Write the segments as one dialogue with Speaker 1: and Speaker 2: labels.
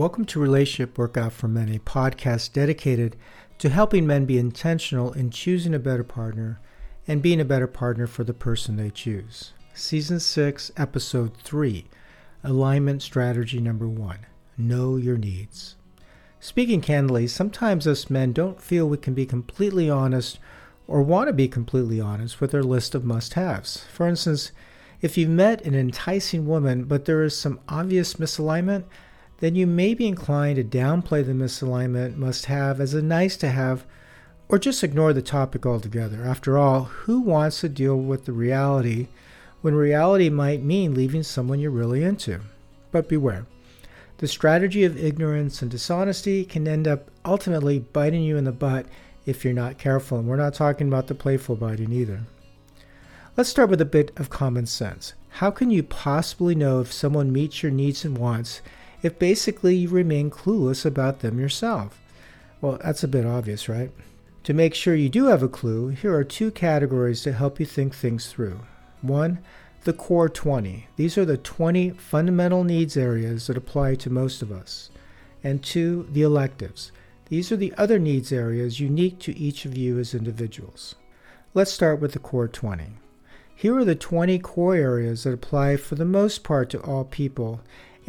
Speaker 1: Welcome to Relationship Workout for Men, a podcast dedicated to helping men be intentional in choosing a better partner and being a better partner for the person they choose. Season 6, Episode 3 Alignment Strategy Number 1 Know Your Needs. Speaking candidly, sometimes us men don't feel we can be completely honest or want to be completely honest with our list of must haves. For instance, if you've met an enticing woman but there is some obvious misalignment, then you may be inclined to downplay the misalignment must have as a nice to have or just ignore the topic altogether. After all, who wants to deal with the reality when reality might mean leaving someone you're really into? But beware. The strategy of ignorance and dishonesty can end up ultimately biting you in the butt if you're not careful, and we're not talking about the playful biting either. Let's start with a bit of common sense. How can you possibly know if someone meets your needs and wants if basically you remain clueless about them yourself? Well, that's a bit obvious, right? To make sure you do have a clue, here are two categories to help you think things through. One, the core 20. These are the 20 fundamental needs areas that apply to most of us. And two, the electives. These are the other needs areas unique to each of you as individuals. Let's start with the core 20. Here are the 20 core areas that apply for the most part to all people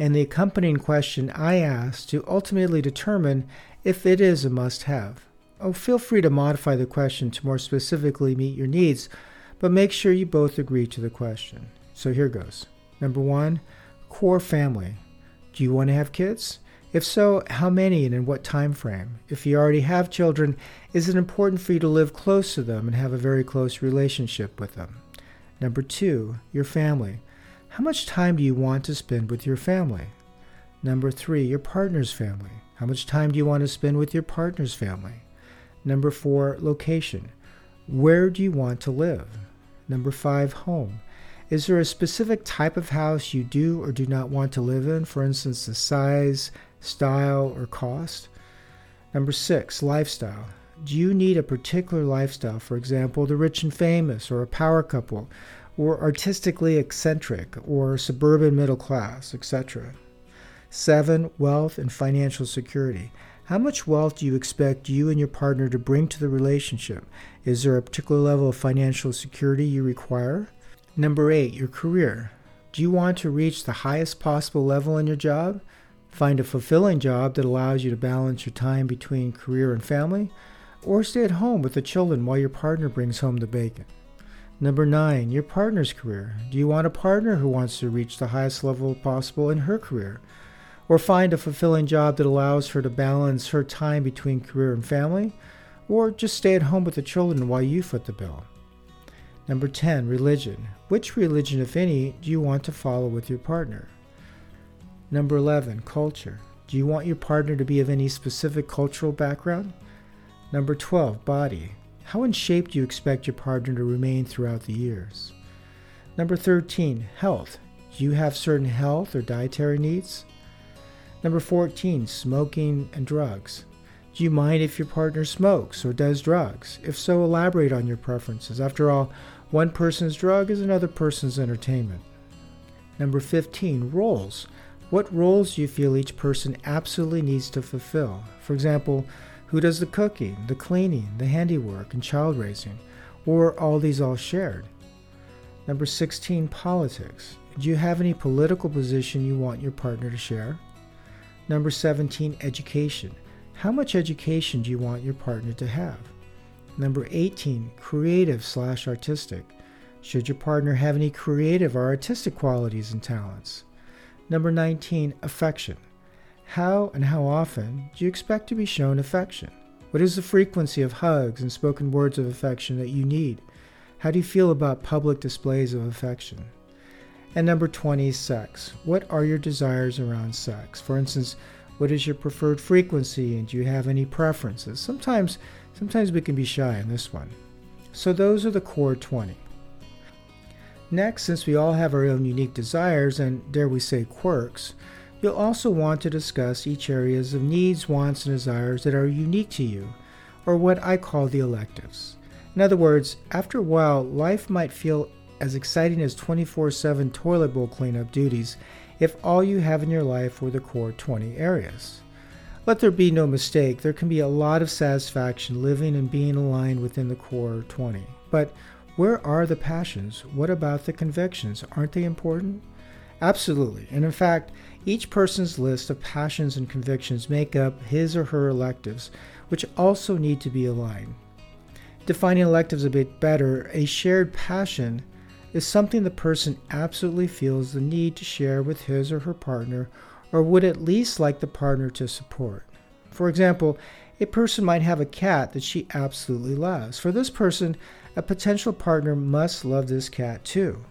Speaker 1: and the accompanying question I ask to ultimately determine if it is a must have. Oh, feel free to modify the question to more specifically meet your needs, but make sure you both agree to the question. So here goes. Number one, core family. Do you want to have kids? If so, how many and in what time frame? If you already have children, is it important for you to live close to them and have a very close relationship with them? Number two, your family. How much time do you want to spend with your family? Number three, your partner's family. How much time do you want to spend with your partner's family? Number four, location. Where do you want to live? Number five, home. Is there a specific type of house you do or do not want to live in? For instance, the size, style, or cost? Number six, lifestyle. Do you need a particular lifestyle, for example, the rich and famous, or a power couple, or artistically eccentric or suburban middle class, etc. Seven, wealth and financial security. How much wealth do you expect you and your partner to bring to the relationship? Is there a particular level of financial security you require? Number eight, your career. Do you want to reach the highest possible level in your job? Find a fulfilling job that allows you to balance your time between career and family? Or stay at home with the children while your partner brings home the bacon? Number nine, your partner's career. Do you want a partner who wants to reach the highest level possible in her career? Or find a fulfilling job that allows her to balance her time between career and family? Or just stay at home with the children while you foot the bill? Number 10, religion. Which religion, if any, do you want to follow with your partner? Number 11, culture. Do you want your partner to be of any specific cultural background? Number 12, body. How in shape do you expect your partner to remain throughout the years? Number 13, health. Do you have certain health or dietary needs? Number 14, smoking and drugs. Do you mind if your partner smokes or does drugs? If so, elaborate on your preferences. After all, one person's drug is another person's entertainment. Number 15, roles. What roles do you feel each person absolutely needs to fulfill? For example, who does the cooking, the cleaning, the handiwork, and child raising? Or are all these all shared? Number 16, politics. Do you have any political position you want your partner to share? Number 17, education. How much education do you want your partner to have? Number 18, creative slash artistic. Should your partner have any creative or artistic qualities and talents? Number 19, affection. How and how often do you expect to be shown affection? What is the frequency of hugs and spoken words of affection that you need? How do you feel about public displays of affection? And number 20 is sex. What are your desires around sex? For instance, what is your preferred frequency and do you have any preferences? Sometimes sometimes we can be shy in this one. So those are the core 20. Next, since we all have our own unique desires and dare we say quirks, You'll also want to discuss each areas of needs, wants, and desires that are unique to you, or what I call the electives. In other words, after a while, life might feel as exciting as 24 7 toilet bowl cleanup duties if all you have in your life were the core 20 areas. Let there be no mistake, there can be a lot of satisfaction living and being aligned within the core 20. But where are the passions? What about the convictions? Aren't they important? Absolutely. And in fact, each person's list of passions and convictions make up his or her electives, which also need to be aligned. Defining electives a bit better, a shared passion is something the person absolutely feels the need to share with his or her partner or would at least like the partner to support. For example, a person might have a cat that she absolutely loves. For this person, a potential partner must love this cat too.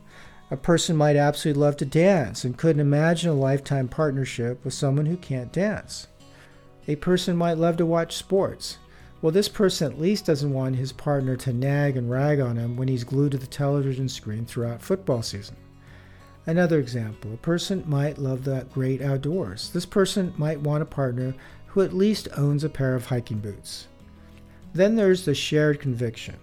Speaker 1: A person might absolutely love to dance and couldn't imagine a lifetime partnership with someone who can't dance. A person might love to watch sports. Well, this person at least doesn't want his partner to nag and rag on him when he's glued to the television screen throughout football season. Another example a person might love the great outdoors. This person might want a partner who at least owns a pair of hiking boots. Then there's the shared conviction.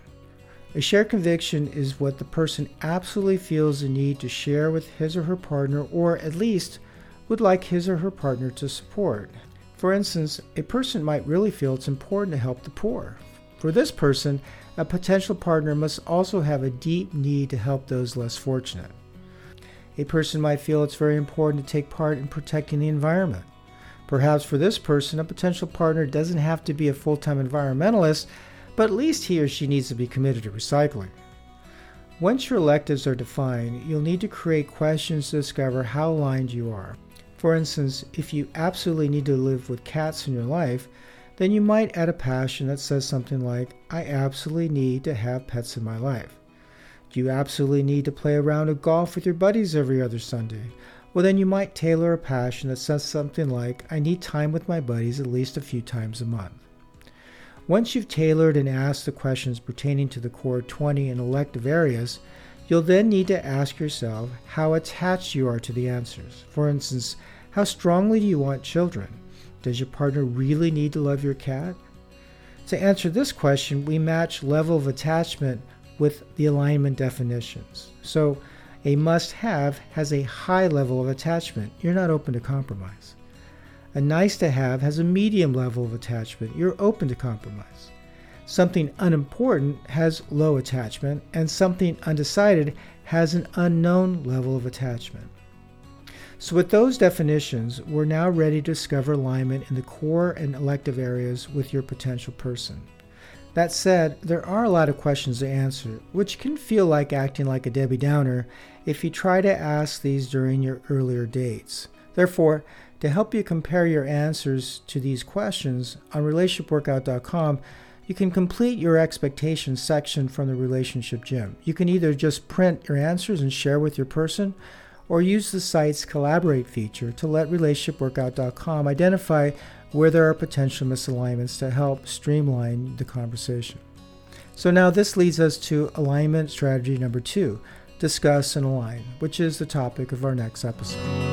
Speaker 1: A shared conviction is what the person absolutely feels the need to share with his or her partner, or at least would like his or her partner to support. For instance, a person might really feel it's important to help the poor. For this person, a potential partner must also have a deep need to help those less fortunate. A person might feel it's very important to take part in protecting the environment. Perhaps for this person, a potential partner doesn't have to be a full time environmentalist, but at least he or she needs to be committed to recycling. Once your electives are defined, you'll need to create questions to discover how aligned you are. For instance, if you absolutely need to live with cats in your life, then you might add a passion that says something like, I absolutely need to have pets in my life. Do you absolutely need to play a round of golf with your buddies every other Sunday? Well, then you might tailor a passion that says something like, I need time with my buddies at least a few times a month. Once you've tailored and asked the questions pertaining to the core 20 and elective areas, you'll then need to ask yourself how attached you are to the answers. For instance, how strongly do you want children? Does your partner really need to love your cat? To answer this question, we match level of attachment with the alignment definitions. So a must have has a high level of attachment. You're not open to compromise. A nice to have has a medium level of attachment. You're open to compromise. Something unimportant has low attachment, and something undecided has an unknown level of attachment. So, with those definitions, we're now ready to discover alignment in the core and elective areas with your potential person. That said, there are a lot of questions to answer, which can feel like acting like a Debbie Downer if you try to ask these during your earlier dates. Therefore, to help you compare your answers to these questions, on relationshipworkout.com, you can complete your expectations section from the relationship gym. You can either just print your answers and share with your person, or use the site's collaborate feature to let relationshipworkout.com identify where there are potential misalignments to help streamline the conversation. So now this leads us to alignment strategy number two discuss and align, which is the topic of our next episode.